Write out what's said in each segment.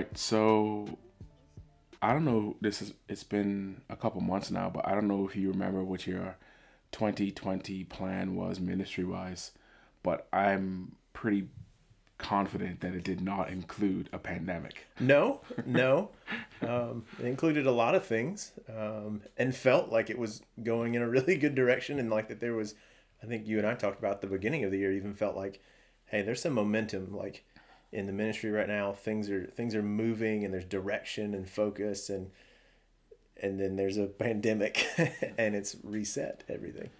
Right, so I don't know. This is it's been a couple months now, but I don't know if you remember what your 2020 plan was ministry wise, but I'm pretty confident that it did not include a pandemic. No, no. Um, it included a lot of things um, and felt like it was going in a really good direction and like that there was, I think you and I talked about the beginning of the year, even felt like, hey, there's some momentum like in the ministry right now. Things are things are moving and there's direction and focus and and then there's a pandemic and it's reset everything.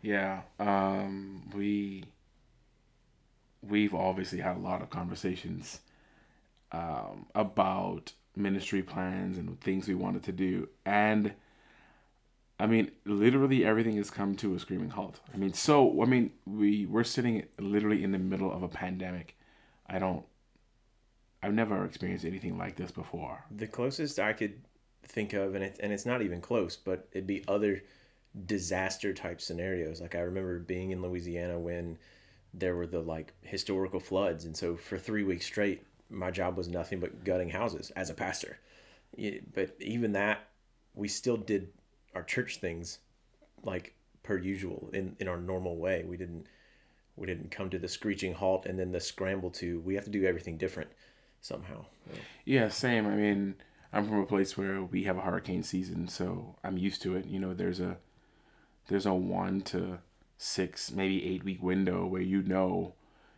Yeah, um, we we've obviously had a lot of conversations um, about ministry plans and things we wanted to do, and I mean, literally everything has come to a screaming halt. I mean, so I mean, we we're sitting literally in the middle of a pandemic. I don't. I've never experienced anything like this before. The closest I could think of, and it, and it's not even close, but it'd be other disaster type scenarios. Like I remember being in Louisiana when there were the like historical floods, and so for three weeks straight, my job was nothing but gutting houses as a pastor. But even that, we still did our church things like per usual in in our normal way. We didn't we didn't come to the screeching halt and then the scramble to we have to do everything different somehow. Yeah, same. I mean, I'm from a place where we have a hurricane season, so I'm used to it. You know, there's a there's a one to six, maybe eight week window where you know,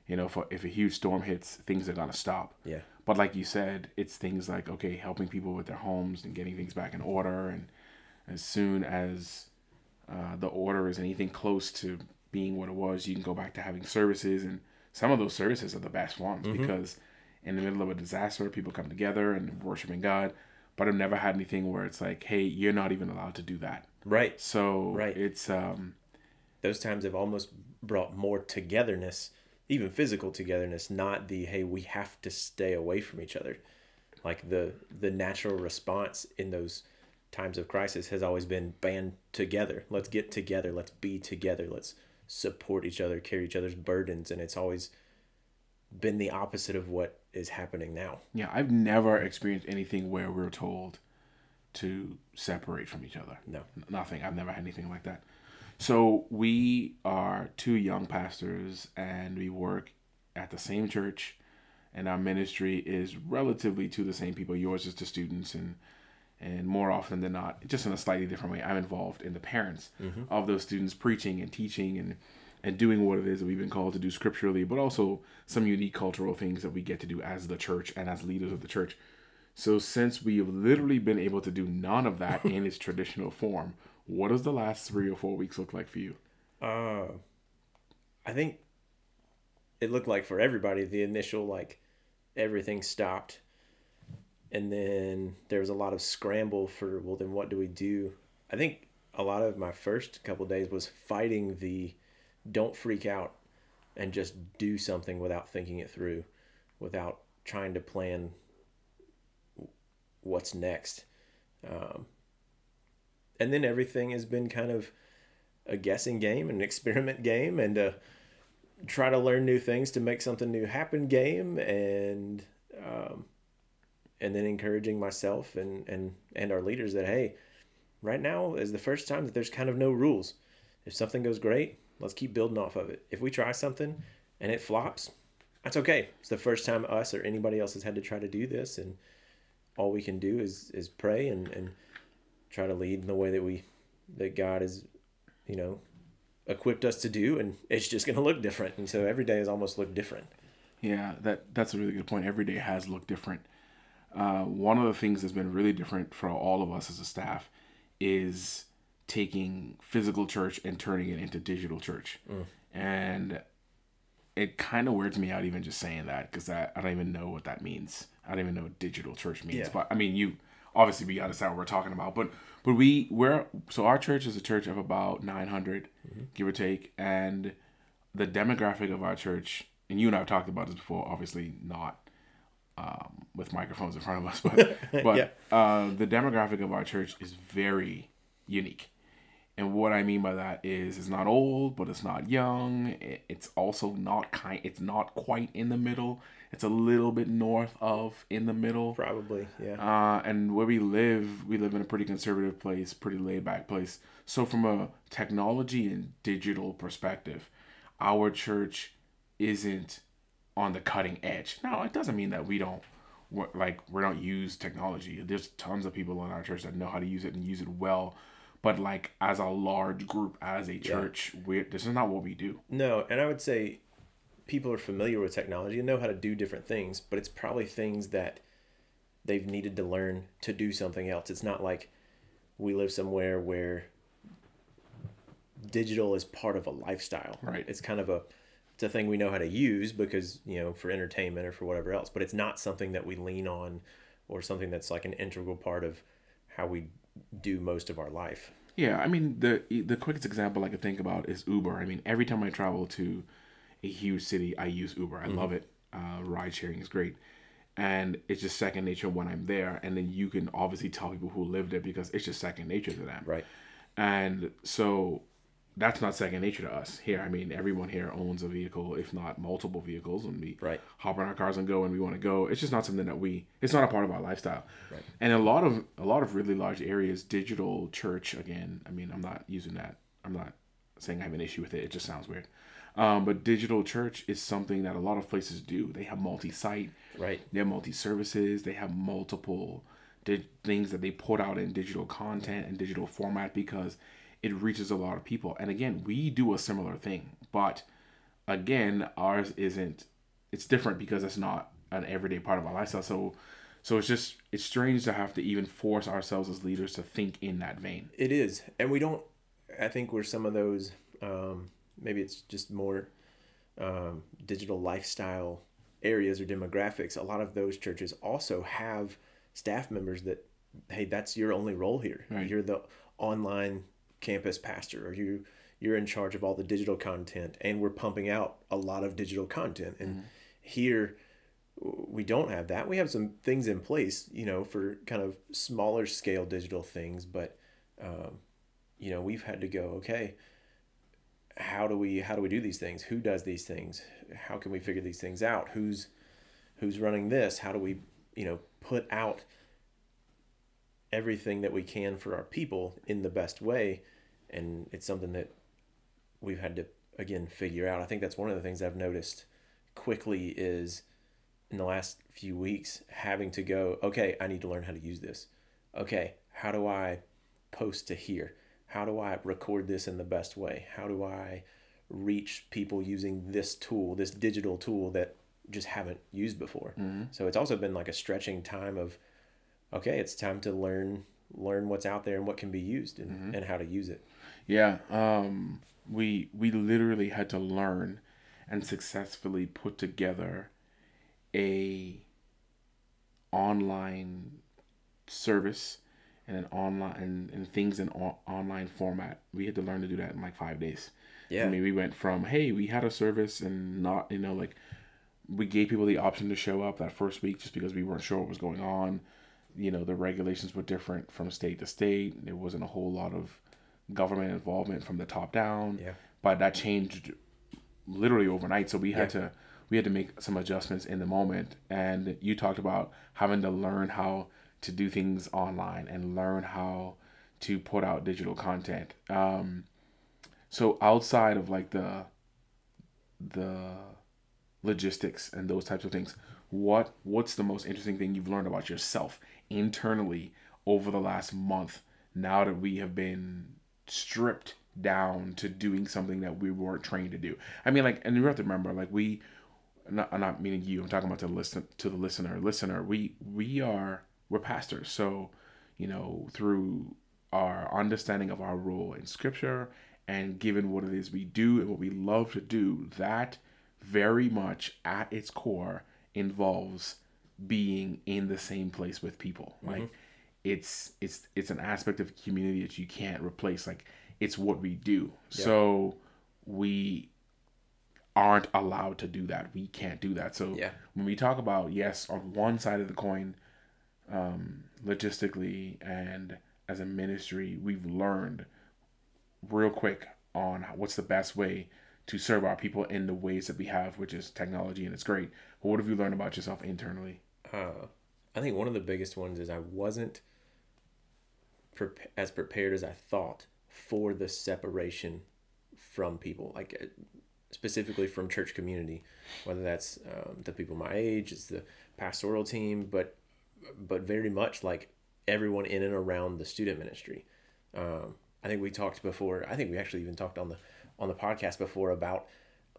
you know, if a, if a huge storm hits, things are gonna stop. Yeah. But like you said, it's things like okay, helping people with their homes and getting things back in order, and as soon as uh, the order is anything close to being what it was, you can go back to having services, and some of those services are the best ones mm-hmm. because in the middle of a disaster, people come together and worshiping God. But I've never had anything where it's like, hey, you're not even allowed to do that. Right. So right. it's um those times have almost brought more togetherness, even physical togetherness, not the hey, we have to stay away from each other. Like the the natural response in those times of crisis has always been band together. Let's get together. Let's be together. Let's support each other, carry each other's burdens, and it's always been the opposite of what is happening now. Yeah, I've never experienced anything where we're told to separate from each other. No, nothing. I've never had anything like that. So we are two young pastors, and we work at the same church, and our ministry is relatively to the same people. Yours is to students, and and more often than not, just in a slightly different way, I'm involved in the parents mm-hmm. of those students preaching and teaching and and doing what it is that we've been called to do scripturally, but also some unique cultural things that we get to do as the church and as leaders of the church. So since we have literally been able to do none of that in its traditional form, what does the last three or four weeks look like for you? Uh, I think it looked like for everybody the initial like everything stopped, and then there was a lot of scramble for well then what do we do? I think a lot of my first couple days was fighting the don't freak out and just do something without thinking it through, without trying to plan what's next. Um, and then everything has been kind of a guessing game, an experiment game, and a try to learn new things to make something new happen game, and um, and then encouraging myself and and and our leaders that hey, right now is the first time that there's kind of no rules. If something goes great, let's keep building off of it. If we try something and it flops, that's okay. It's the first time us or anybody else has had to try to do this, and all we can do is is pray and and try to lead in the way that we that God has, you know, equipped us to do, and it's just going to look different. And so every day has almost looked different. Yeah, that that's a really good point. Every day has looked different. Uh, one of the things that's been really different for all of us as a staff is taking physical church and turning it into digital church. Mm. And it kind of weirds me out even just saying that because I, I don't even know what that means. I don't even know what digital church means. Yeah. But I mean, you obviously we understand what we're talking about. But but we we're so our church is a church of about 900, mm-hmm. give or take, and the demographic of our church, and you and I have talked about this before. Obviously not um, with microphones in front of us, but but yeah. uh, the demographic of our church is very unique And what I mean by that is it's not old, but it's not young. It's also not kind it's not quite in the middle. It's a little bit north of in the middle. Probably, yeah. Uh, and where we live, we live in a pretty conservative place, pretty laid back place. So from a technology and digital perspective, our church isn't on the cutting edge. Now, it doesn't mean that we don't like we don't use technology. There's tons of people in our church that know how to use it and use it well. But like as a large group, as a church, yeah. we this is not what we do. No, and I would say people are familiar with technology and know how to do different things, but it's probably things that they've needed to learn to do something else. It's not like we live somewhere where digital is part of a lifestyle. Right. It's kind of a it's a thing we know how to use because you know for entertainment or for whatever else but it's not something that we lean on or something that's like an integral part of how we do most of our life. Yeah i mean the the quickest example i could think about is uber. I mean every time i travel to a huge city i use uber. I mm-hmm. love it. Uh, ride sharing is great. And it's just second nature when i'm there. And then you can obviously tell people who live there because it's just second nature to them. Right. And so that's not second nature to us here. I mean, everyone here owns a vehicle, if not multiple vehicles, and we right. hop in our cars and go when we want to go. It's just not something that we. It's not a part of our lifestyle. Right. And a lot of a lot of really large areas, digital church. Again, I mean, I'm not using that. I'm not saying I have an issue with it. It just sounds weird. Um, but digital church is something that a lot of places do. They have multi-site. Right. They have multi-services. They have multiple di- things that they put out in digital content and digital format because it reaches a lot of people. And again, we do a similar thing, but again, ours isn't. It's different because it's not an everyday part of our lifestyle. So, so it's just it's strange to have to even force ourselves as leaders to think in that vein. It is, and we don't. I think we're some of those. Um, maybe it's just more um, digital lifestyle areas or demographics. A lot of those churches also have staff members that, hey, that's your only role here. Right. You're the online campus pastor or you you're in charge of all the digital content and we're pumping out a lot of digital content. And mm-hmm. here we don't have that. We have some things in place you know for kind of smaller scale digital things but um, you know we've had to go okay how do we how do we do these things? Who does these things? How can we figure these things out? Who's who's running this? How do we you know put out everything that we can for our people in the best way. And it's something that we've had to again figure out. I think that's one of the things i've noticed quickly is in the last few weeks having to go okay i need to learn how to use this. Okay how do i post to here? How do i record this in the best way? How do i reach people using this tool this digital tool that just haven't used before? Mm-hmm. so it's also been like a stretching time of okay, it's time to learn learn what's out there and what can be used and, mm-hmm. and how to use it. Yeah, um, we we literally had to learn and successfully put together a online service and an online and, and things in o- online format. We had to learn to do that in like five days. Yeah. I mean, we went from hey, we had a service and not you know like we gave people the option to show up that first week just because we weren't sure what was going on you know the regulations were different from state to state. There wasn't a whole lot of government involvement from the top down. Yeah. But that changed literally overnight. So we had yeah. to we had to make some adjustments in the moment. And you talked about having to learn how to do things online and learn how to put out digital content. Um, so outside of like the the logistics and those types of things, what what's the most interesting thing you've learned about yourself internally over the last month now that we have been stripped down to doing something that we weren't trained to do. I mean, like, and you have to remember, like, we, not, I'm not meaning you. I'm talking about to listen to the listener. Listener, we we are we're pastors, so you know through our understanding of our role in Scripture and given what it is we do and what we love to do, that very much at its core involves being in the same place with people. Mm-hmm. Like it's it's it's an aspect of community that you can't replace. Like it's what we do. Yeah. So we aren't allowed to do that. We can't do that. So yeah. when we talk about yes, on one side of the coin, um, logistically and as a ministry, we've learned real quick on what's the best way to serve our people in the ways that we have, which is technology, and it's great. But what have you learned about yourself internally? Uh, I think one of the biggest ones is I wasn't pre- as prepared as I thought for the separation from people, like uh, specifically from church community, whether that's um, the people my age, it's the pastoral team, but but very much like everyone in and around the student ministry. Um, I think we talked before. I think we actually even talked on the on the podcast before about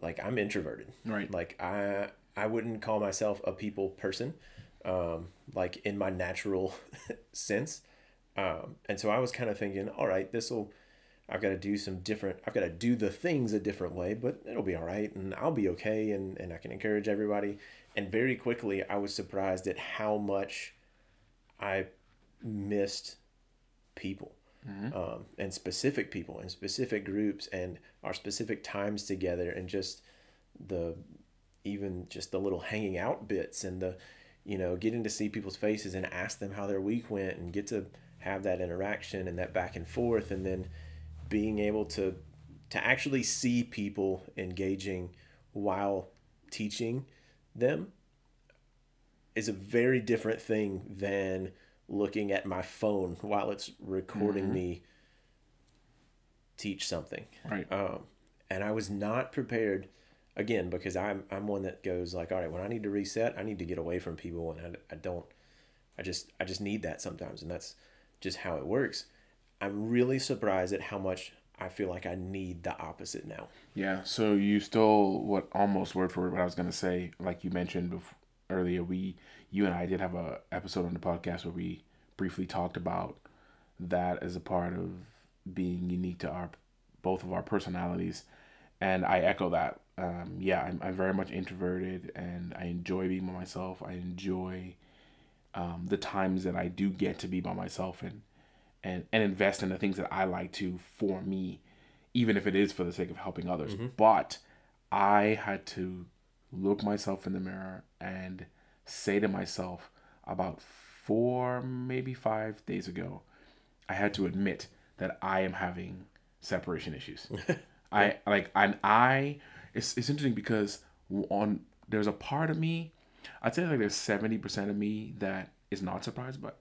like I'm introverted. Right. Like I I wouldn't call myself a people person, um, like in my natural sense. Um, and so I was kind of thinking, all right, this will. I've got to do some different. I've got to do the things a different way, but it'll be all right, and I'll be okay, and and I can encourage everybody. And very quickly, I was surprised at how much I missed people mm-hmm. um, and specific people and specific groups and our specific times together and just the even just the little hanging out bits and the you know getting to see people's faces and ask them how their week went and get to have that interaction and that back and forth and then being able to to actually see people engaging while teaching them is a very different thing than looking at my phone while it's recording mm-hmm. me teach something. Right. Um, and I was not prepared again because I'm I'm one that goes like, all right, when I need to reset, I need to get away from people, and I, I don't. I just I just need that sometimes, and that's just how it works. I'm really surprised at how much I feel like I need the opposite now. Yeah. So you stole what almost word for word what I was gonna say. Like you mentioned before, earlier, we you and I did have a episode on the podcast where we briefly talked about that as a part of being unique to our both of our personalities, and I echo that. Um, yeah, I'm, I'm very much introverted, and I enjoy being by myself. I enjoy um, the times that I do get to be by myself and and and invest in the things that I like to for me, even if it is for the sake of helping others. Mm-hmm. But I had to look myself in the mirror and say to myself about four, maybe five days ago, I had to admit that I am having separation issues. I like and I it's it's interesting because on there's a part of me, I'd say like there's seventy percent of me that is not surprised by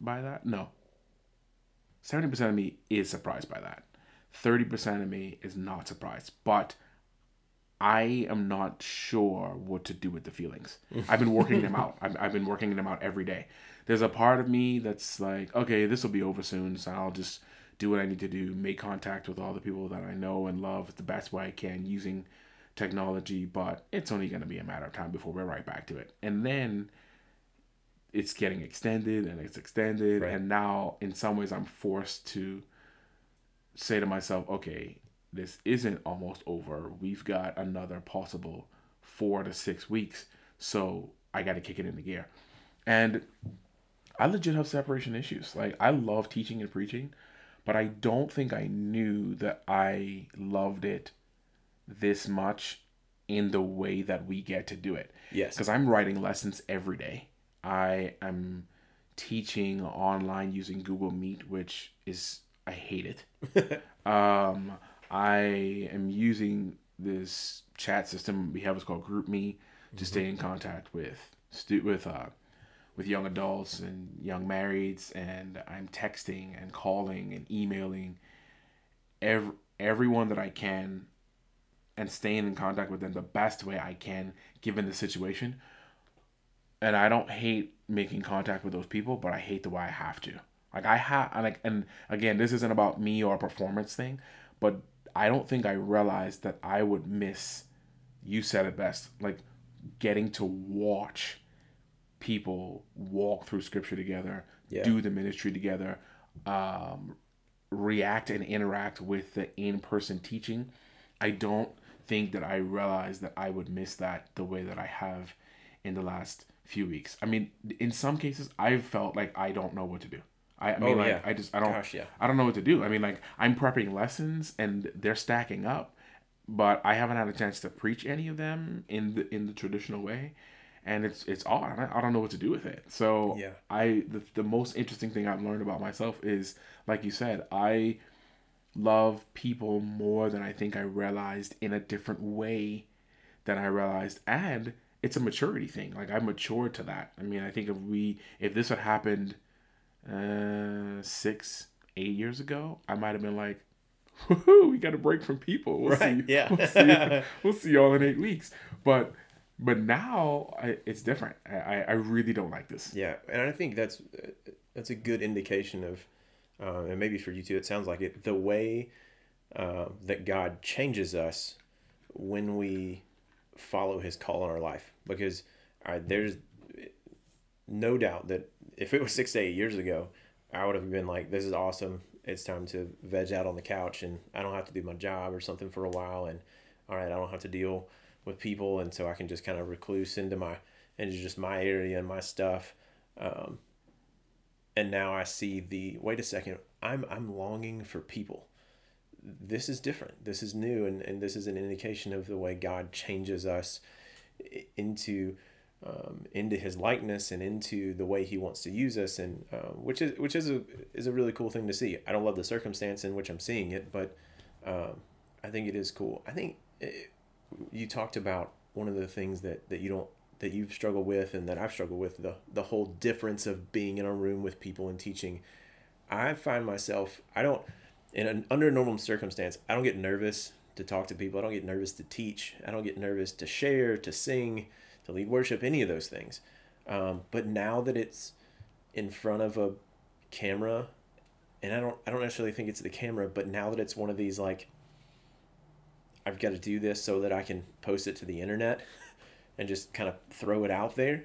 by that. No. Seventy percent of me is surprised by that. Thirty percent of me is not surprised. But I am not sure what to do with the feelings. I've been working them out. I've, I've been working them out every day. There's a part of me that's like, okay, this will be over soon, so I'll just do what I need to do, make contact with all the people that I know and love the best way I can using technology, but it's only going to be a matter of time before we're right back to it. And then it's getting extended and it's extended, right. and now in some ways I'm forced to say to myself, okay, this isn't almost over. We've got another possible four to six weeks. So I got to kick it into gear. And I legit have separation issues. Like, I love teaching and preaching, but I don't think I knew that I loved it this much in the way that we get to do it. Yes. Because I'm writing lessons every day. I am teaching online using Google Meet, which is, I hate it. um, I am using this chat system we have. It's called GroupMe to mm-hmm. stay in contact with stu- with uh, with young adults and young marrieds, and I'm texting and calling and emailing every everyone that I can, and staying in contact with them the best way I can given the situation. And I don't hate making contact with those people, but I hate the way I have to. Like I have, like, and again, this isn't about me or a performance thing, but I don't think I realized that I would miss. You said it best, like getting to watch people walk through scripture together, yeah. do the ministry together, um, react and interact with the in-person teaching. I don't think that I realized that I would miss that the way that I have in the last few weeks. I mean, in some cases, I've felt like I don't know what to do. I, I mean, oh, like, yeah. I just, I don't, Gosh, yeah. I don't know what to do. I mean, like, I'm prepping lessons and they're stacking up, but I haven't had a chance to preach any of them in the in the traditional way, and it's it's odd. I, I don't know what to do with it. So yeah, I the the most interesting thing I've learned about myself is, like you said, I love people more than I think I realized in a different way than I realized. And it's a maturity thing. Like I matured to that. I mean, I think if we if this had happened uh six, eight years ago, I might have been like, Woohoo, we got a break from people. We'll Right, see. yeah. We'll see, we'll see y'all in eight weeks. But but now I, it's different. I, I I really don't like this. Yeah, and I think that's that's a good indication of, uh, and maybe for you too, it sounds like it. The way uh, that God changes us when we follow His call in our life, because right, there's no doubt that if it was six to eight years ago, I would have been like, "This is awesome. It's time to veg out on the couch, and I don't have to do my job or something for a while, and all right, I don't have to deal with people, and so I can just kind of recluse into my into just my area and my stuff." Um, and now I see the wait a second, I'm I'm longing for people. This is different. This is new, and, and this is an indication of the way God changes us into um, into His likeness and into the way He wants to use us, and uh, which is which is a is a really cool thing to see. I don't love the circumstance in which I'm seeing it, but um, I think it is cool. I think it, you talked about one of the things that, that you don't that you've struggled with and that I've struggled with the the whole difference of being in a room with people and teaching. I find myself I don't in an under normal circumstance I don't get nervous to talk to people. I don't get nervous to teach. I don't get nervous to share, to sing, to lead worship, any of those things. Um, but now that it's in front of a camera, and I don't I don't necessarily think it's the camera, but now that it's one of these like I've got to do this so that I can post it to the internet and just kind of throw it out there.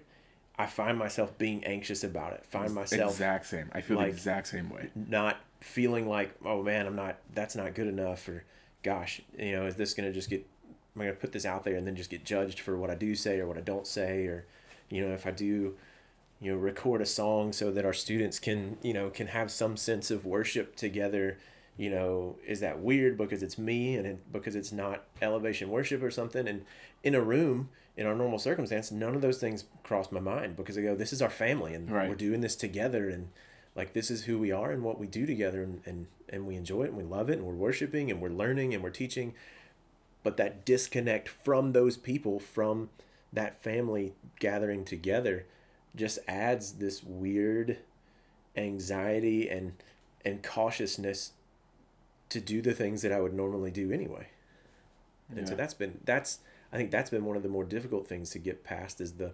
I find myself being anxious about it. Find myself exact same. I feel like- the exact same way. not feeling like, oh man, I'm not. That's not good enough. Or, gosh, you know, is this gonna just get? Am I gonna put this out there and then just get judged for what I do say or what I don't say? Or, you know, if I do, you know, record a song so that our students can, you know, can have some sense of worship together. You know, is that weird because it's me and it, because it's not elevation worship or something? And in a room, in our normal circumstance, none of those things cross my mind because I go, this is our family and Right. we're doing this together and like this is who we are and what we do together and, and, and we enjoy it and we love it and we're worshiping and we're learning and we're teaching. But that disconnect from those people, from that family gathering together, just adds this weird anxiety and and cautiousness to do the things that I would normally do anyway. And so that's been that's I think that's been one of the more difficult things to get past is the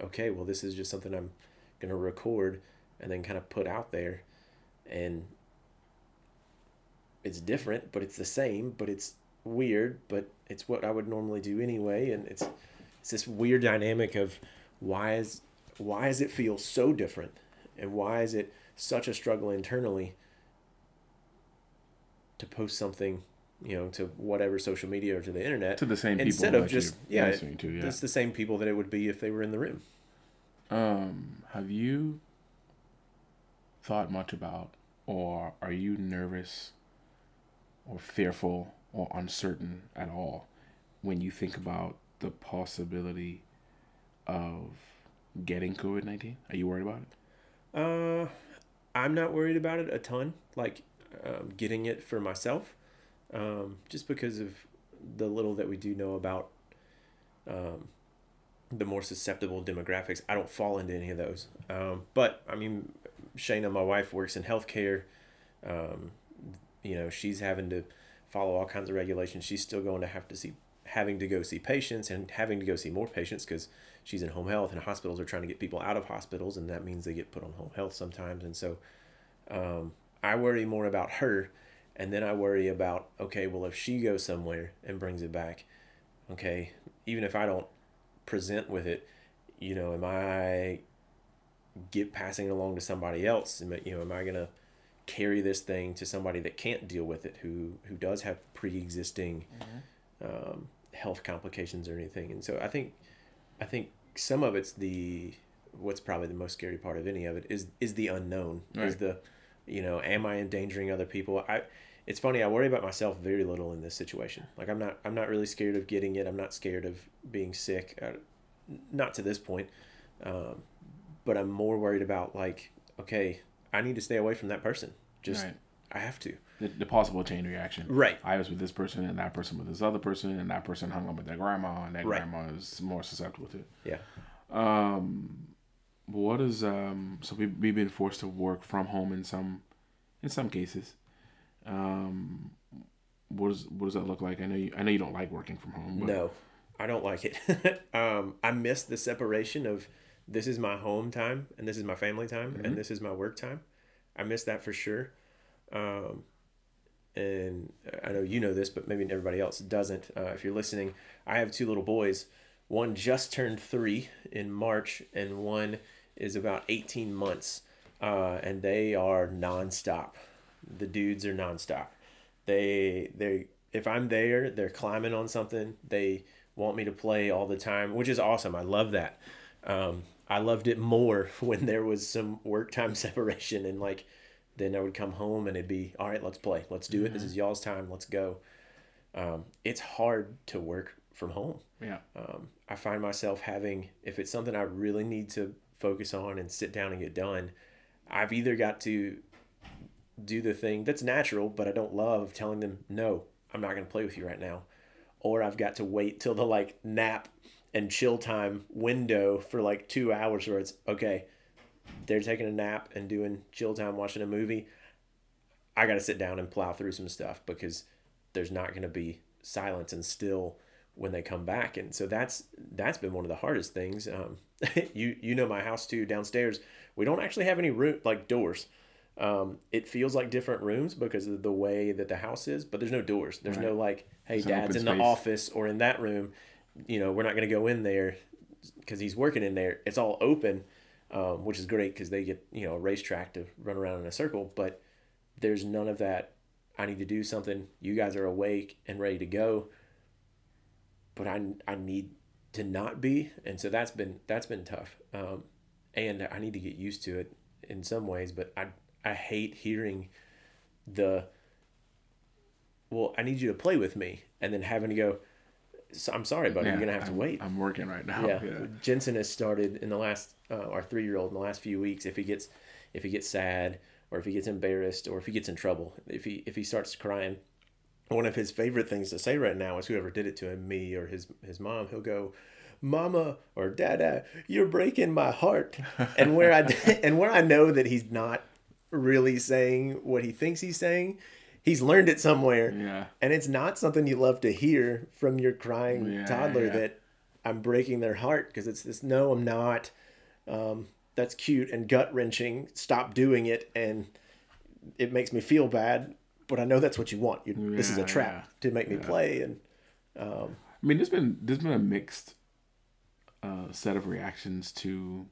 okay, well this is just something I'm gonna record and then kind of put out there. And it's different, but it's the same, but it's weird, but it's what I would normally do anyway, and it's it's this weird dynamic of why is why does it feel so different, and why is it such a struggle internally to post something, you know, to whatever social media or to the internet To the same people instead of just yeah, to, yeah. it's the same people that it would be if they were in the room. Um, have you thought much about, or are you nervous, or fearful, or uncertain at all when you think about the possibility of getting COVID nineteen? Are you worried about it? Uh, I'm not worried about it a ton, like um, getting it for myself, um, just because of the little that we do know about um, the more susceptible demographics. I don't fall into any of those. Um, but I mean, Shayna, my wife, works in healthcare. Um, you know, she's having to follow all kinds of regulations. She's still going to have to see, having to go see patients and having to go see more patients because she's in home health and hospitals are trying to get people out of hospitals and that means they get put on home health sometimes. And so, um, I worry more about her and then I worry about, okay, well, if she goes somewhere and brings it back, okay, even if I don't present with it, you know, am I get passing it along to somebody else? Am I, you know, am I gonna carry this thing to somebody that can't deal with it, who who does have pre-existing um, health complications or anything? And so I think, I think some of it's the what's probably the most scary part of any of it is is the unknown, is the, you know, am I endangering other people? I it's funny i worry about myself very little in this situation like i'm not i'm not really scared of getting it i'm not scared of being sick uh, not to this point um, but i'm more worried about like okay i need to stay away from that person just Right. I have to. The, the possible chain reaction. Right. I was with this person and that person with this other person and that person hung up with their grandma and that Right. grandma is more susceptible to it. Yeah. Um, what is um? So we we've been forced to work from home in some, in some cases. Um, what does what does that look like? I know you I know you don't like working from home. But No, I don't like it. um, I miss the separation of this is my home time and this is my family time and this is my work time. I miss that for sure. Um, and I know you know this, but maybe everybody else doesn't. Uh, if you're listening, I have two little boys. One just turned three in March, and one is about 18 months. Uh, and they are nonstop. The dudes are nonstop. They they if I'm there, they're climbing on something. They want me to play all the time, which is awesome. I love that. Um, I loved it more when there was some work time separation and like then I would come home and it'd be all right. Let's play. Let's do it. This is y'all's time. Let's go. Um, it's hard to work from home. yeah, Um, I find myself having, if it's something I really need to focus on and sit down and get done, I've either got to do the thing that's natural, but I don't love telling them, no, I'm not going to play with you right now. Or I've got to wait till the like nap and chill time window for like two hours where it's okay, they're taking a nap and doing chill time, watching a movie. I got to sit down and plow through some stuff because there's not going to be silence and still when they come back. And so that's that's been one of the hardest things. Um, you you know my house too. Downstairs we don't actually have any room like doors. Um, it feels like different rooms because of the way that the house is but there's no doors. There's no like hey It's dad's in the space. office or in that room. You know we're not going to go in there because he's working in there. It's all open um, which is great because they get you know a racetrack to run around in a circle but there's none of that. I need to do something. You guys are awake and ready to go but I, I need to not be and so that's been that's been tough um, and I need to get used to it in some ways but I I hate hearing the well I need you to play with me and then having to go so I'm sorry buddy yeah. you're gonna have to I'm, wait I'm working right now. yeah. Yeah, Jensen has started in the last uh, our three year old in the last few weeks. If he gets if he gets sad or if he gets embarrassed or if he gets in trouble, if he if he starts crying, one of his favorite things to say right now is whoever did it to him, me or his his mom. He'll go, "Mama or Dada, you're breaking my heart." And where I and where I know that he's not really saying what he thinks he's saying, he's learned it somewhere yeah. and it's not something you love to hear from your crying Yeah, toddler yeah. that I'm breaking their heart because it's this no I'm not um, that's cute and gut wrenching stop doing it and it makes me feel bad but I know that's what you want you, this is a Yeah, trap to make me play and I mean, there's been there's been a mixed uh, set of reactions to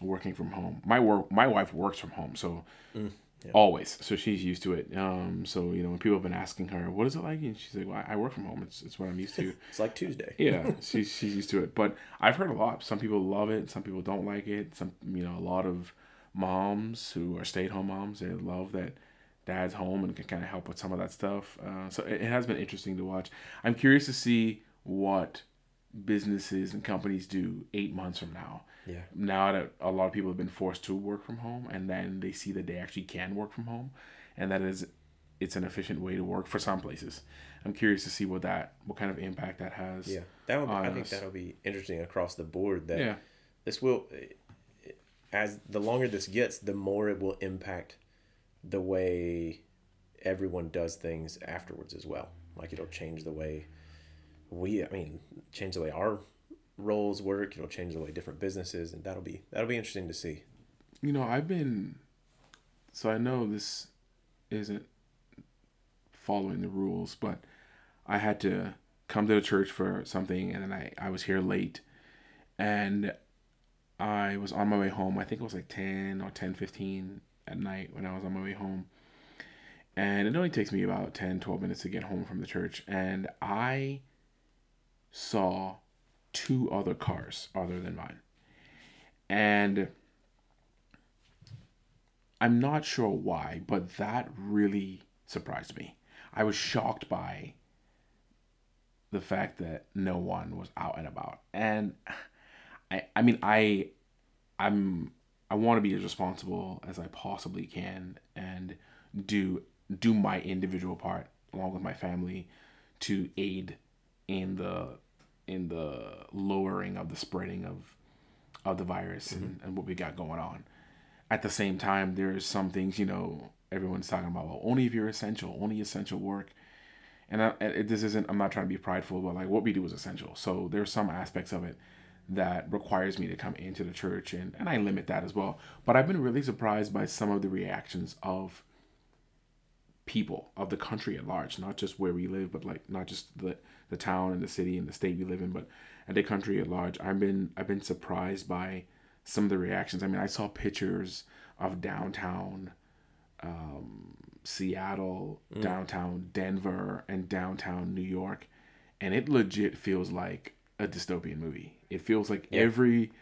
working from home. My work, my wife works from home, so Mm, always, so she's used to it. Um, so you know, when people have been asking her, "What is it like?" and she's like, well, "I work from home. It's it's what I'm used to." it's like Tuesday yeah, she's she's used to it. But I've heard a lot. Some people love it. Some people don't like it. Some you know, a lot of moms who are stay at home moms they love that dad's home and can kind of help with some of that stuff. Uh, so it, it has been interesting to watch. I'm curious to see what businesses and companies do eight months from now. yeah Now that a lot of people have been forced to work from home, and then they see that they actually can work from home, and that is it's an efficient way to work for some places. I'm curious to see what that what kind of impact that has. yeah that would be, I think that'll be interesting across the board that Yeah. this will as the longer this gets the more it will impact the way everyone does things afterwards as well like it'll change the way we i mean change the way our roles work it'll change the way different businesses and that'll be that'll be interesting to see You know, I've been so I know this isn't following the rules, but I had to come to the church for something and then I, I was here late and I was on my way home. I think it was like 10 or 10 15 at night when I was on my way home. And it only takes me about 10 12 minutes to get home from the church and I saw two other cars other than mine. And I'm not sure why, but that really surprised me. I was shocked by the fact that no one was out and about. And I I mean I I'm I want to be as responsible as I possibly can and do do my individual part along with my family to aid in the in the lowering of the spreading of of the virus mm-hmm. and, and what we got going on. At the same time, there's some things, you know, everyone's talking about, well, only if you're essential, only essential work. And I, it, this isn't, I'm not trying to be prideful, but like what we do is essential. So there's some aspects of it that requires me to come into the church and, and I limit that as well. But I've been really surprised by some of the reactions of people of the country at large, not just where we live, but like not just the the town and the city and the state we live in, but at the country at large. I've been I've been surprised by some of the reactions. I mean, I saw pictures of downtown um, Seattle, mm. downtown Denver, and downtown New York, and it legit feels like a dystopian movie. It feels like yeah. every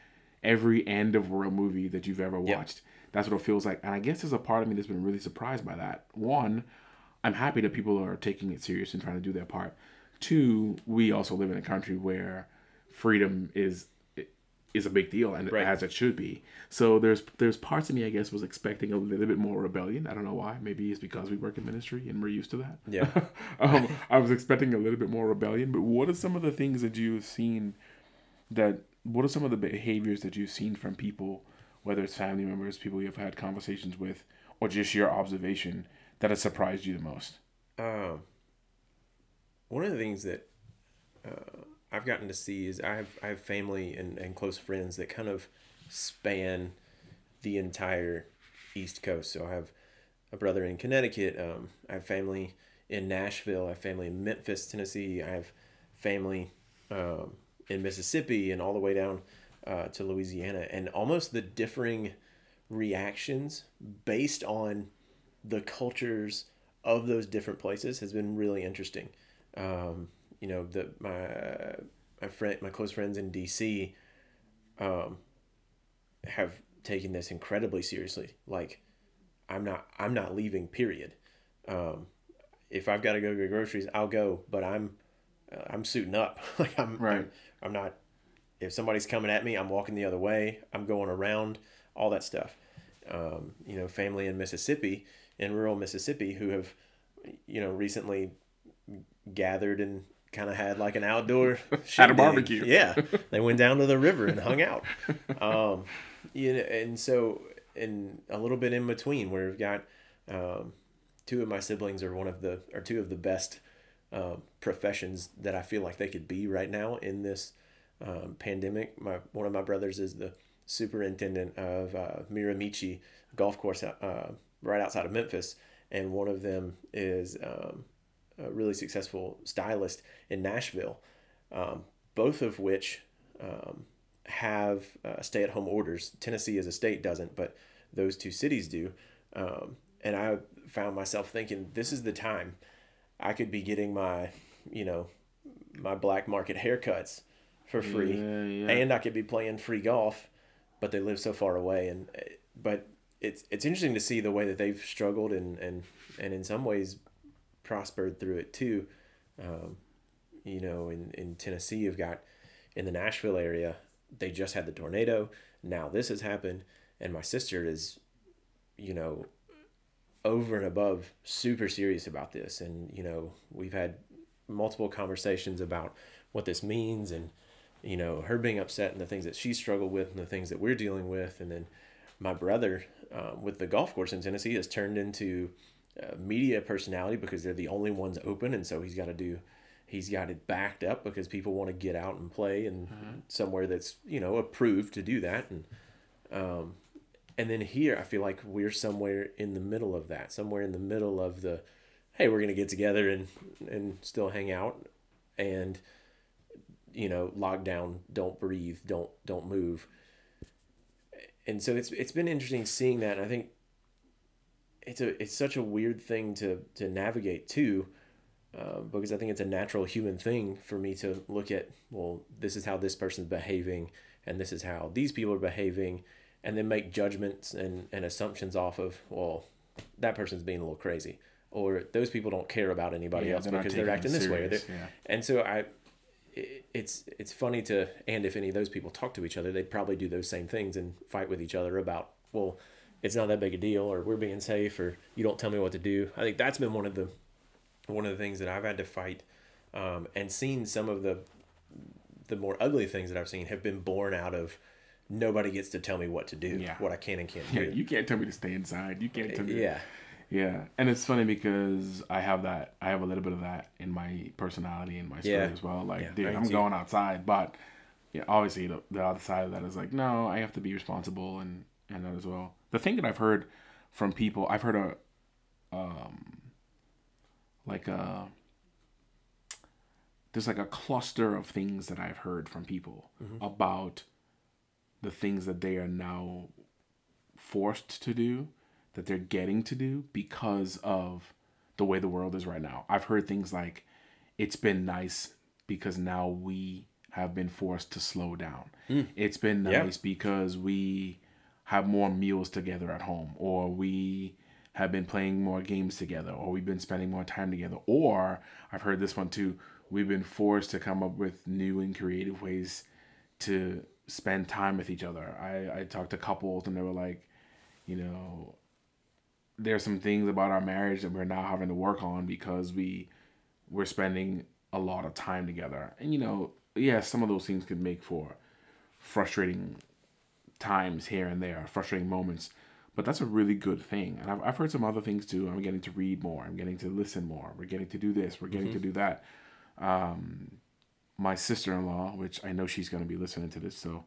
every end of world movie that you've ever watched. Yep. That's what it feels like. And I guess there's a part of me that's been really surprised by that. One, I'm happy that people are taking it serious and trying to do their part. Two, we also live in a country where freedom is is a big deal and right. as it should be. So there's there's parts of me I guess was expecting a little bit more rebellion. I don't know why. Maybe it's because we work in ministry and we're used to that. Yeah. um, I was expecting a little bit more rebellion. But what are some of the things that you've seen that what are some of the behaviors that you've seen from people whether it's family members, people you've had conversations with, or just your observation that has surprised you the most? Um, one of the things that uh, I've gotten to see is I have I have family and, and close friends that kind of span the entire East Coast. So I have a brother in Connecticut. Um, I have family in Nashville. I have family in Memphis, Tennessee. I have family um, in Mississippi and all the way down uh, to Louisiana, and almost the differing reactions based on the cultures of those different places has been really interesting. Um, you know, the my my friend, my close friends in DC, um, have taken this incredibly seriously. Like, I'm not I'm not leaving. Period. Um, if I've got to go get groceries, I'll go, but I'm uh, I'm suiting up. like I'm, right. I'm I'm not if somebody's coming at me, I'm walking the other way. I'm going around, all that stuff. Um, you know, family in Mississippi, in rural Mississippi, who have, you know, recently gathered and kind of had like an outdoor had a barbecue. Yeah, they went down to the river and hung out. Um, you know, and so and a little bit in between, where we've got um, two of my siblings are one of the are two of the best uh, professions that I feel like they could be right now in this um, pandemic. My one of my brothers is the superintendent of uh, Mirimichi Golf Course uh, right outside of Memphis, and one of them is um, a really successful stylist in Nashville. Um, both of which um, have uh, stay-at-home orders. Tennessee as a state doesn't, but those two cities do. Um, and I found myself thinking, this is the time I could be getting my, you know, my black market haircuts for free, yeah, yeah. and I could be playing free golf, but they live so far away. And but it's it's interesting to see the way that they've struggled and and and in some ways prospered through it too. Um, you know, in in Tennessee, you've got in the Nashville area, they just had the tornado. Now this has happened, and my sister is, you know, over and above super serious about this. And you know, we've had multiple conversations about what this means and you know, her being upset and the things that she struggled with and the things that we're dealing with. And then my brother uh, with the golf course in Tennessee has turned into a media personality because they're the only ones open. And so he's got to do, he's got it backed up because people want to get out and play and mm-hmm. somewhere that's, you know, approved to do that. And, um, and then here, I feel like we're somewhere in the middle of that, somewhere in the middle of the, hey, we're going to get together and, and still hang out. And, you know, lockdown, don't breathe, don't don't move. And so it's it's been interesting seeing that. And I think it's a it's such a weird thing to to navigate too, uh, because I think it's a natural human thing for me to look at. Well, this is how this person's behaving, and this is how these people are behaving, and then make judgments and and assumptions off of well, that person's being a little crazy or those people don't care about anybody yeah, else because they're acting this serious, way. Yeah. And so I, it's it's funny to and if any of those people talk to each other they'd probably do those same things and fight with each other about well it's not that big a deal or we're being safe or you don't tell me what to do. I think that's been one of the one of the things that I've had to fight um, and seen some of the the more ugly things that I've seen have been born out of nobody gets to tell me what to do, Yeah. what I can and can't Yeah, do. you can't tell me to stay inside. You can't tell me. yeah. Yeah, and it's funny because I have that. I have a little bit of that in my personality and my spirit Yeah. as well. Like, Yeah, dude, I'm going outside, but yeah, obviously the, the other side of that is like, no, I have to be responsible and and that as well. The thing that I've heard from people, I've heard a, um, like a, there's like a cluster of things that I've heard from people about the things that they are now forced to do that they're getting to do because of the way the world is right now. I've heard things like it's been nice because now we have been forced to slow down. It's been nice because we have more meals together at home or we have been playing more games together or we've been spending more time together or I've heard this one too we've been forced to come up with new and creative ways to spend time with each other. I I talked to couples and they were like, you know, there's some things about our marriage that we're now having to work on because we we're spending a lot of time together. And you know, yeah, some of those things could make for frustrating times here and there, frustrating moments. But that's a really good thing. And I've, I've heard some other things too. I'm getting to read more. I'm getting to listen more. We're getting to do this. We're getting to do that. Um, my sister in law, which I know she's going to be listening to this. So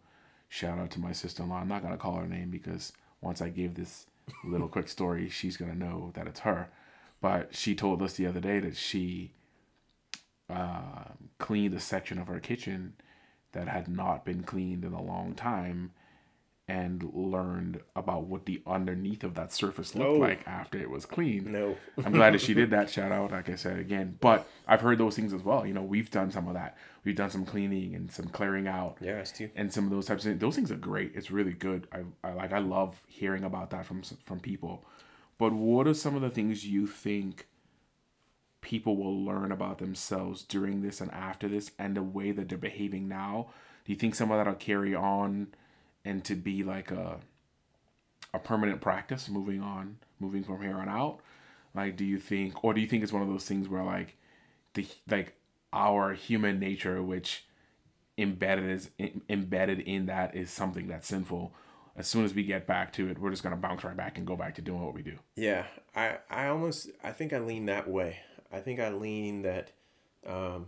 shout out to my sister in law. I'm not going to call her name because once I give this little quick story, she's going to know that it's her. But she told us the other day that she uh, cleaned a section of her kitchen that had not been cleaned in a long time and learned about what the underneath of that surface looked Oh. like after it was cleaned. No. I'm glad that she did that. Shout out, like I said again. But I've heard those things as well. You know, we've done some of that. We've done some cleaning and some clearing out Yeah, us too. and some of those types of things. Those things are great. It's really good. I, I like. I love hearing about that from from people. But what are some of the things you think people will learn about themselves during this and after this, and the way that they're behaving now? Do you think some of that'll carry on, and to be like a a permanent practice moving on, moving from here on out? Like, do you think, or do you think it's one of those things where like the like our human nature, which embedded is em- embedded in that is something that's sinful. As soon as we get back to it, we're just gonna bounce right back and go back to doing what we do. Yeah, I I almost I think I lean that way. I think I lean that um,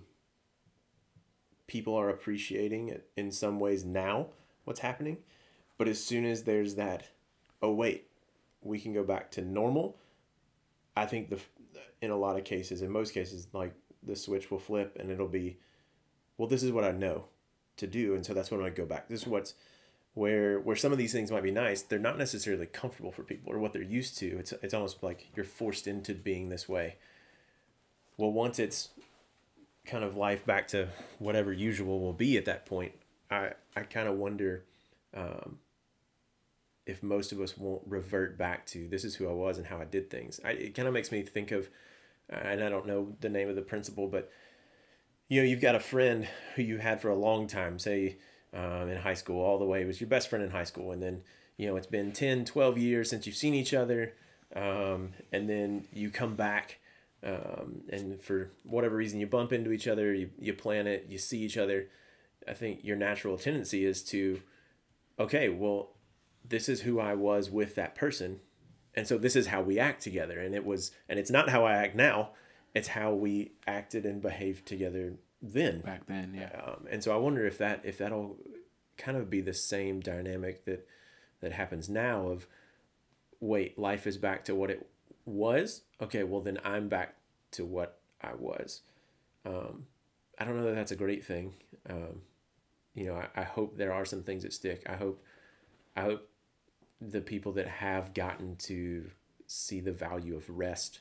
people are appreciating it in some ways now what's happening, but as soon as there's that, oh wait, we can go back to normal. I think the in a lot of cases, in most cases, like the switch will flip and it'll be, well, this is what I know to do, and so that's when I go back. This is what's where where some of these things might be nice, they're not necessarily comfortable for people or what they're used to. It's it's almost like you're forced into being this way. Well, once it's kind of life back to whatever usual will be at that point, I I kind of wonder um, if most of us won't revert back to this is who I was and how I did things. I, it kind of makes me think of, and I don't know the name of the principle, but you know, you've got a friend who you had for a long time, say um, in high school, all the way, was your best friend in high school. And then, you know, it's been 10, 12 years since you've seen each other. Um, and then you come back, um, and for whatever reason, you bump into each other, you, you plan it, you see each other. I think your natural tendency is to, okay, well, this is who I was with that person. And so this is how we act together. And it was, and it's not how I act now, it's how we acted and behaved together then. Back then, yeah. Um, and so I wonder if that if that'll kind of be the same dynamic that that happens now of wait, life is back to what it was. Okay, well then I'm back to what I was. Um, I don't know that that's a great thing. Um, you know, I, I hope there are some things that stick. I hope I hope the people that have gotten to see the value of rest.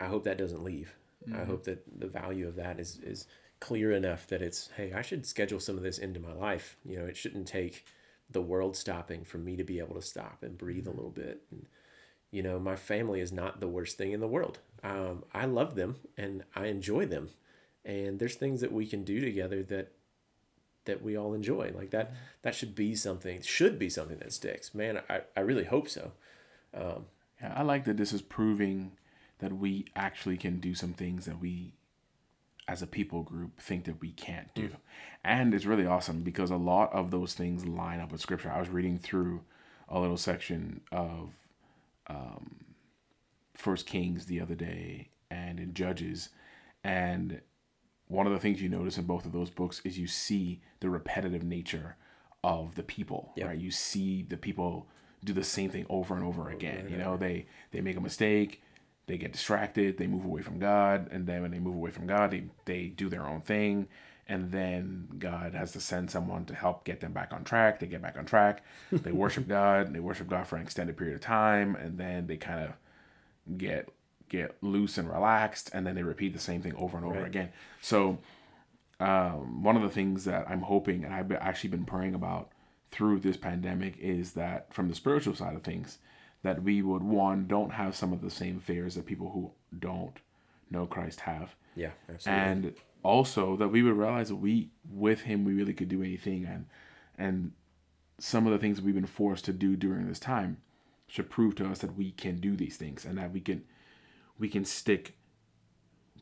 I hope that doesn't leave. I hope that the value of that is is clear enough that it's hey, I should schedule some of this into my life. You know, it shouldn't take the world stopping for me to be able to stop and breathe a little bit. And you know, my family is not the worst thing in the world. Um, I love them and I enjoy them, and there's things that we can do together that that we all enjoy. Like that that should be something should be something that sticks. Man, I, I really hope so. Um, yeah, I like that this is proving that we actually can do some things that we as a people group think that we can't do. Mm. And it's really awesome because a lot of those things line up with scripture. I was reading through a little section of um, First Kings the other day and in Judges, and one of the things you notice in both of those books is you see the repetitive nature of the people. Yep. Right, you see the people do the same thing over and over again. You know, they they make a mistake, they get distracted, they move away from God, and then when they move away from God, they they do their own thing, and then God has to send someone to help get them back on track. They get back on track. They worship God. They worship God for an extended period of time, and then they kind of get get loose and relaxed, and then they repeat the same thing over and over right. again. So, um, one of the things that I'm hoping, and I've actually been praying about through this pandemic, is that from the spiritual side of things, that we would one don't have some of the same fears that people who don't know Christ have. Yeah, absolutely. And also that we would realize that we with him we really could do anything and and some of the things we've been forced to do during this time should prove to us that we can do these things and that we can we can stick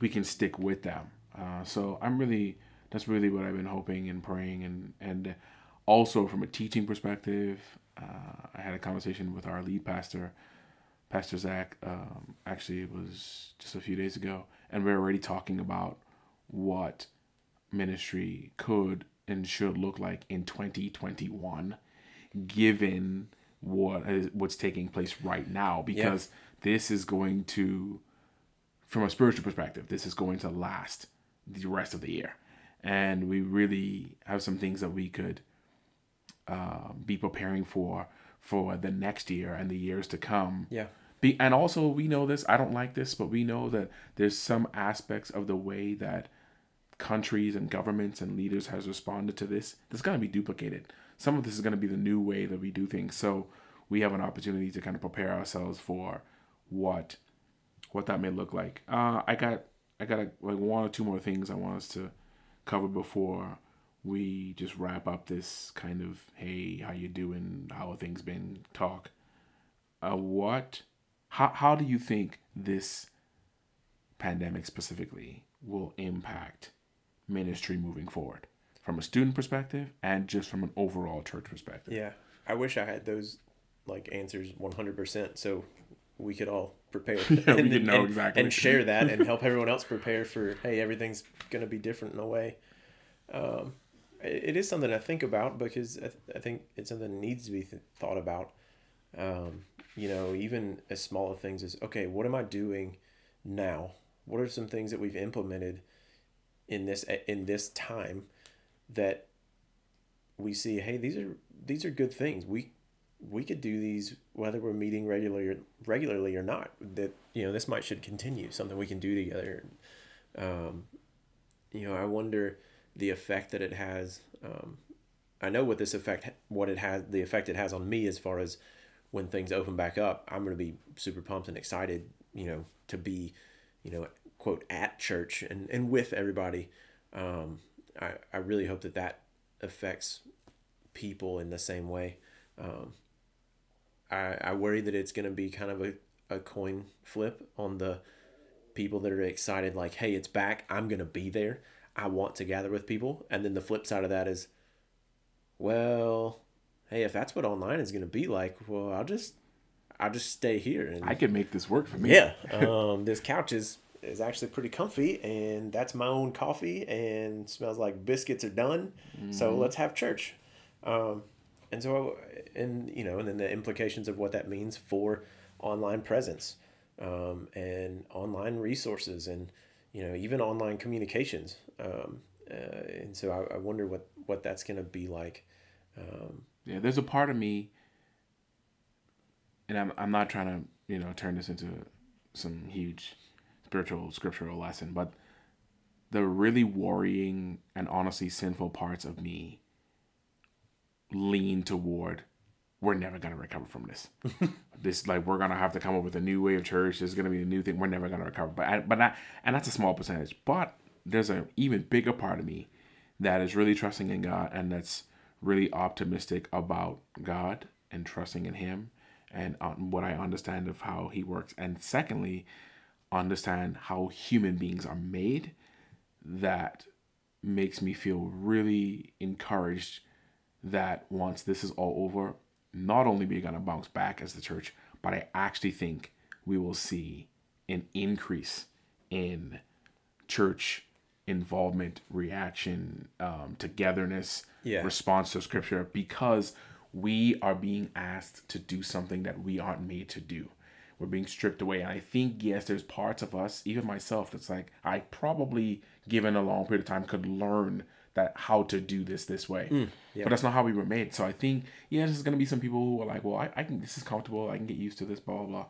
we can stick with them uh, so i'm really that's really what i've been hoping and praying and and also from a teaching perspective uh, i had a conversation with our lead pastor pastor zach um, actually it was just a few days ago and we we're already talking about what ministry could and should look like in 2021 given what is what's taking place right now because yeah. this is going to from a spiritual perspective this is going to last the rest of the year and we really have some things that we could uh, be preparing for for the next year and the years to come yeah be, and also we know this i don't like this but we know that there's some aspects of the way that countries and governments and leaders has responded to this, that's going to be duplicated. Some of this is going to be the new way that we do things. So we have an opportunity to kind of prepare ourselves for what what that may look like. Uh, I got I got a, like one or two more things I want us to cover before we just wrap up this kind of hey how you doing how things been talk. Uh, what how how do you think this pandemic specifically will impact ministry moving forward from a student perspective and just from an overall church perspective. Yeah. I wish I had those like answers 100% so we could all prepare yeah, and, we could know and, exactly and share that and help everyone else prepare for hey everything's going to be different in a way um, it is something I think about because I, th- I think it's something that needs to be th- thought about. Um, you know, even as small of things as okay, what am I doing now? What are some things that we've implemented in this in this time that we see hey these are these are good things we we could do these whether we're meeting regularly regularly or not that you know this might should continue something we can do together. Um, you know i wonder the effect that it has um, i know what this effect what it has the effect it has on me as far as when things open back up. I'm going to be super pumped and excited you know to be you know quote at church and, and with everybody. Um, I, I really hope that that affects people in the same way. Um, I, I worry that it's going to be kind of a, a coin flip on the people that are excited like hey it's back. I'm going to be there. I want to gather with people. And then the flip side of that is well hey if that's what online is going to be like well i'll just i'll just stay here and i can make this work for me. Yeah um, this couch is is actually pretty comfy and that's my own coffee and smells like biscuits are done. Mm-hmm. so let's have church. Um, and so and you know and then the implications of what that means for online presence um, and online resources and you know even online communications. Um, uh, and so I, I, wonder what what that's going to be like um, yeah there's a part of me and I'm, I'm not trying to you know turn this into some huge spiritual scriptural lesson, but the really worrying and honestly sinful parts of me lean toward we're never gonna recover from this. this like we're gonna have to come up with a new way of church. There's gonna be a new thing. We're never gonna recover. But I, but that and that's a small percentage. But there's an even bigger part of me that is really trusting in God and that's really optimistic about God and trusting in Him and uh, what I understand of how He works. And secondly, understand how human beings are made that makes me feel really encouraged that once this is all over, not only we're going to bounce back as the church, but I actually think we will see an increase in church involvement, reaction, um, togetherness, Yeah. response to scripture because we are being asked to do something that we aren't made to do. We're being stripped away. And I think, yes, there's parts of us, even myself, that's like, I probably, given a long period of time, could learn that how to do this this way. Mm, yeah. But that's not how we were made. So I think, yeah, there's gonna be some people who are like, well, I, I can this is comfortable, I can get used to this, blah blah blah.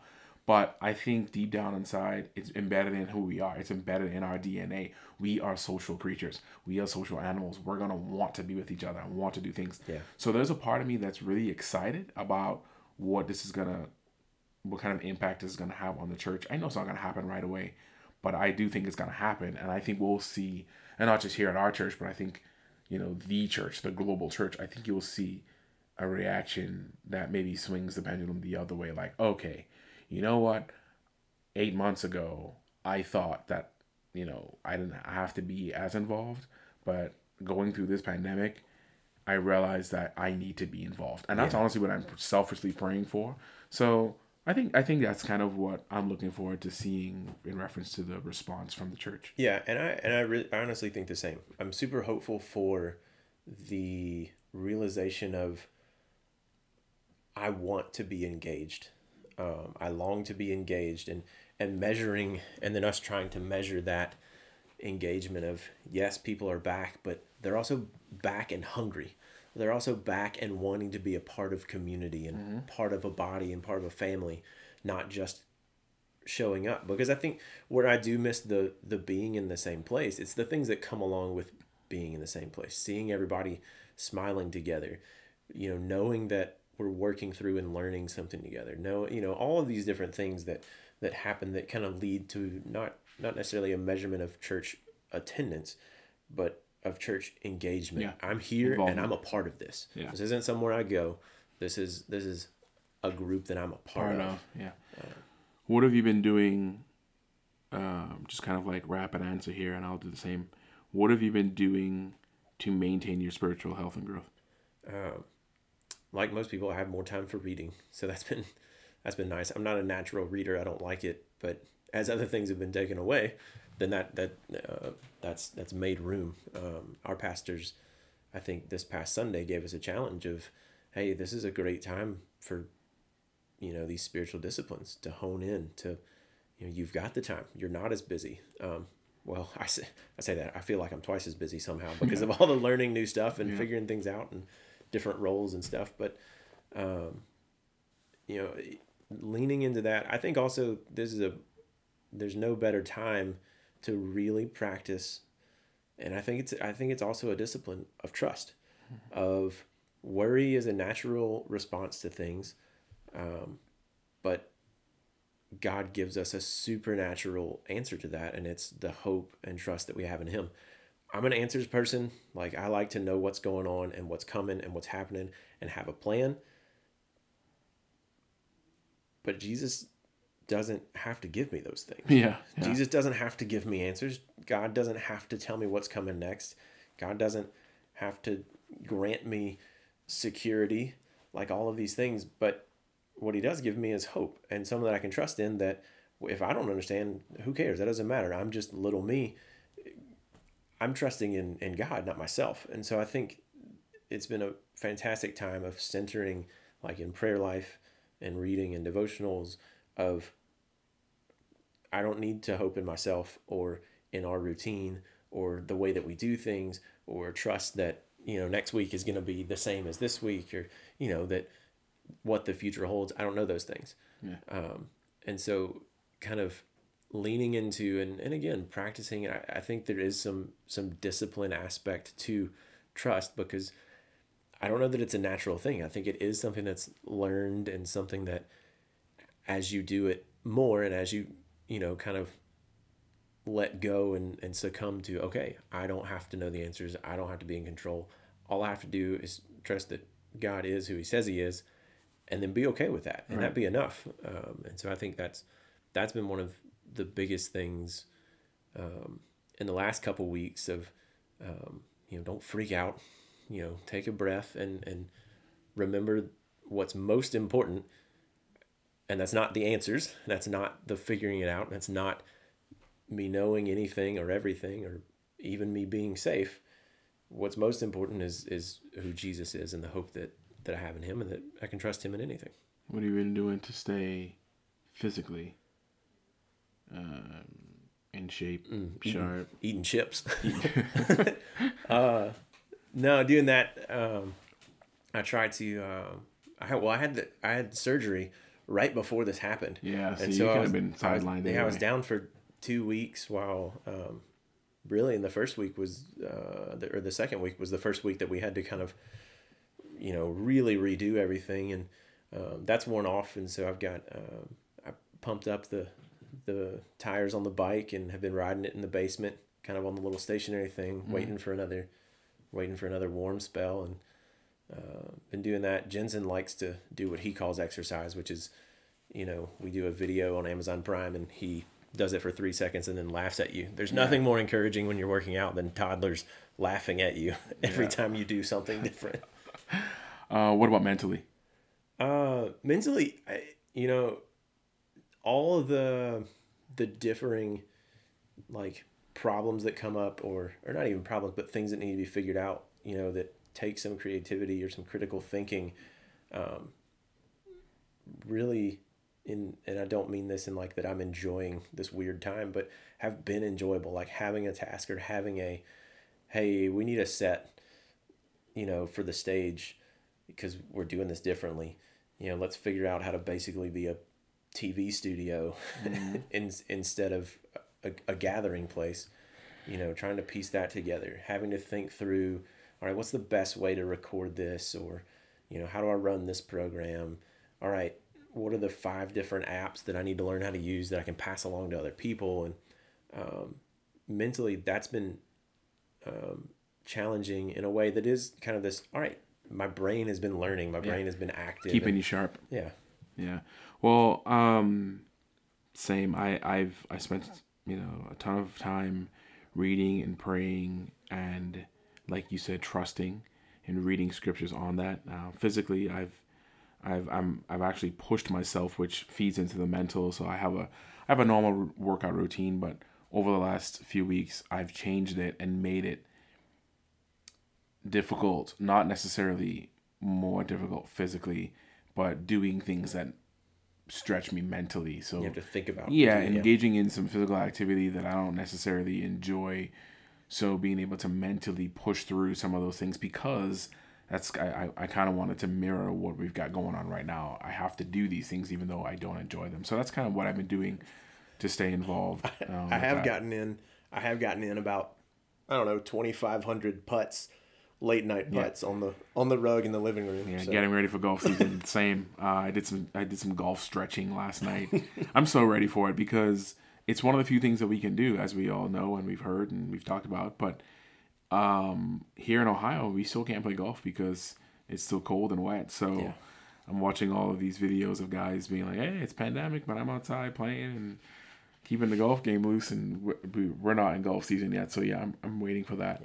But I think deep down inside, it's embedded in who we are. It's embedded in our DNA. We are social creatures. We are social animals. We're gonna want to be with each other and want to do things. Yeah. So there's a part of me that's really excited about what this is gonna, what kind of impact this is gonna have on the church. I know it's not gonna happen right away, but I do think it's gonna happen, and I think we'll see, and not just here at our church, but I think, you know, the church, the global church. I think you'll see a reaction that maybe swings the pendulum the other way. Like, okay, you know what? Eight months ago, I thought that you know I didn't have to be as involved, but going through this pandemic, I realized that I need to be involved, and that's Yeah. honestly what I'm selfishly praying for. So I think I think that's kind of what I'm looking forward to seeing in reference to the response from the church. Yeah, and I and I, I honestly think the same. I'm super hopeful for the realization of I want to be engaged. Um, I long to be engaged, and and measuring, and then us trying to measure that engagement of yes, people are back, but they're also back and hungry. They're also back and wanting to be a part of community and mm-hmm. part of a body and part of a family, not just showing up because I think where I do miss the the being in the same place, it's the things that come along with being in the same place, seeing everybody smiling together, you know, knowing that we're working through and learning something together. Know, you know, all of these different things that that happen that kind of lead to not not necessarily a measurement of church attendance, but of church engagement. Yeah. I'm here and I'm a part of this. Yeah. This isn't somewhere I go. This is this is a group that I'm a part, part of. of yeah what have you been doing um, just kind of like rapid answer here and i'll do the same what have you been doing to maintain your spiritual health and growth um, like most people, I have more time for reading, so that's been that's been nice. I'm not a natural reader; I don't like it, but as other things have been taken away, then that that uh, that's that's made room. Um, our pastors, I think this past Sunday gave us a challenge of, hey, this is a great time for, you know, these spiritual disciplines to hone in to, you know, you've got the time. You're not as busy. Um, well, I say I say that I feel like I'm twice as busy somehow because of all the learning new stuff and Yeah. figuring things out and different roles and stuff. But, um, you know, leaning into that, I think also this is a there's no better time to really practice, and I think it's I think it's also a discipline of trust, of worry is a natural response to things, um, but God gives us a supernatural answer to that, and it's the hope and trust that we have in Him. I'm an answers person. Like, I like to know what's going on and what's coming and what's happening and have a plan. But Jesus doesn't have to give me those things. yeah, yeah. Jesus doesn't have to give me answers. God doesn't have to tell me what's coming next. God doesn't have to grant me security, like all of these things. But what He does give me is hope and someone that I can trust in that if I don't understand, who cares? That doesn't matter. I'm just little me. I'm trusting in, in God, not myself. And so I think it's been a fantastic time of centering, like in prayer life and reading and devotionals, of I don't need to hope in myself or in our routine or the way that we do things or trust that, you know, next week is going to be the same as this week or, you know, that what the future holds. I don't know those things. Yeah. Um, and so kind of leaning into and, and again practicing I, I think there is some some discipline aspect to trust because I don't know that it's a natural thing. I think it is something that's learned and something that as you do it more and as you, you know, kind of let go and, and succumb to okay i don't have to know the answers. I don't have to be in control. All i have to do is trust that god is who he says he is and then be okay with that. And Right. that be enough. Um, and so i think that's that's been one of the biggest things um, in the last couple weeks of um, you know don't freak out you know take a breath and and remember what's most important and that's not the answers. That's not the figuring it out. That's not me knowing anything or everything or even me being safe. What's most important is is who jesus is and the hope that that i have in him and that i can trust him in anything. What have you been doing to stay physically um, in shape, eating, sharp? eating chips. Uh no doing that um i tried to uh, i well i had the i had surgery right before this happened. Yeah, so and you so I have was, been sidelined. yeah, I was down for two weeks while, um, really, in the first week was, uh, the, or the second week was the first week that we had to kind of, you know, really redo everything, and um, that's worn off, and so I've got, um, I pumped up the, the tires on the bike and have been riding it in the basement, kind of on the little stationary thing, waiting for another, waiting for another warm spell, and uh, been doing that. Jensen likes to do what he calls exercise, which is, you know, we do a video on Amazon Prime and he does it for three seconds and then laughs at you. There's nothing more encouraging when you're working out than toddlers laughing at you every Yeah. time you do something different. Uh, what about mentally? Uh, mentally, I, you know, all of the the differing like problems that come up, or or not even problems, but things that need to be figured out. You know, that take some creativity or some critical thinking. Um, really, in and I don't mean this in like that I'm enjoying this weird time, but have been enjoyable. Like having a task or having a, hey, we need a set, you know, for the stage because we're doing this differently. You know, let's figure out how to basically be a TV studio in, instead of a, a gathering place. You know, trying to piece that together, having to think through, all right, what's the best way to record this, or, you know, how do I run this program? All right, what are the five different apps that I need to learn how to use that I can pass along to other people? And um, mentally, that's been um, challenging in a way that is kind of this. All right, my brain has been learning. My brain has been active. Keeping and- you sharp. yeah. Yeah. Well, um, same. I I've I spent you know a ton of time reading and praying and like you said trusting and reading scriptures on that. Uh, physically, I've I've I'm I've actually pushed myself, which feeds into the mental. So I have a I have a normal r- workout routine, but over the last few weeks, I've changed it and made it difficult. Not necessarily more difficult physically, but doing things that stretch me mentally. So You have to think about. yeah, engaging in some physical activity that I don't necessarily enjoy. So being able to mentally push through some of those things because that's I, I, I kind of wanted to mirror what we've got going on right now. I have to do these things even though I don't enjoy them. So that's kind of what I've been doing to stay involved. Um, I have gotten in. I have gotten in about I don't know twenty five hundred putts, late night Yeah. putts on the on the rug in the living room. Yeah, so. getting ready for golf season. Same. Uh, I did some I did some golf stretching last night. I'm so ready for it because it's one of the few things that we can do, as we all know and we've heard and we've talked about. But um, here in Ohio, we still can't play golf because it's still cold and wet. So Yeah. I'm watching all of these videos of guys being like, "Hey, it's pandemic, but I'm outside playing and keeping the golf game loose." And we're- not in golf season yet, so yeah, I'm I'm waiting for that.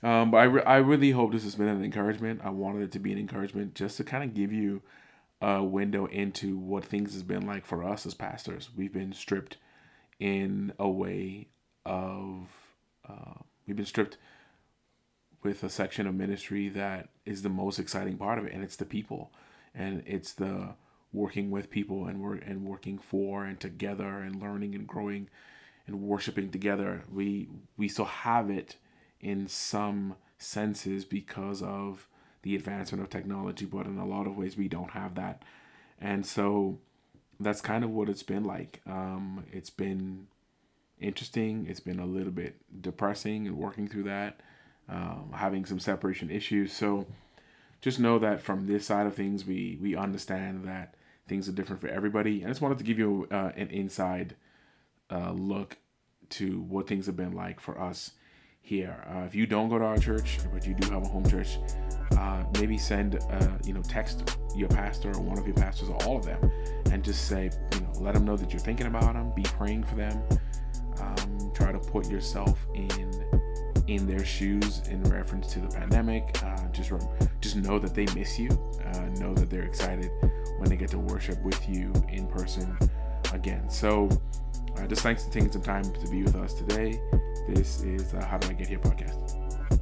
Um, but I, re- I really hope this has been an encouragement. I wanted it to be an encouragement just to kind of give you a window into what things has been like for us as pastors. We've been stripped in a way of, uh, we've been stripped with a section of ministry that is the most exciting part of it, and it's the people, and it's the working with people and work and working for and together and learning and growing and worshiping together. We we still have it in some senses because of the advancement of technology, but in a lot of ways we don't have that. And so that's kind of what it's been like. Um, it's been interesting. It's been a little bit depressing and working through that, um, having some separation issues. So just know that from this side of things, we we understand that things are different for everybody. I just wanted to give you uh, an inside uh, look to what things have been like for us here. Uh, if you don't go to our church, but you do have a home church, uh, maybe send uh, you know text your pastor or one of your pastors or all of them, and just say you know let them know that you're thinking about them, be praying for them. Um, try to put yourself in in their shoes in reference to the pandemic. Uh, just just know that they miss you. Uh, know that they're excited when they get to worship with you in person again. So, uh, just thanks for taking some time to be with us today. This is uh, How Do I Get Here podcast.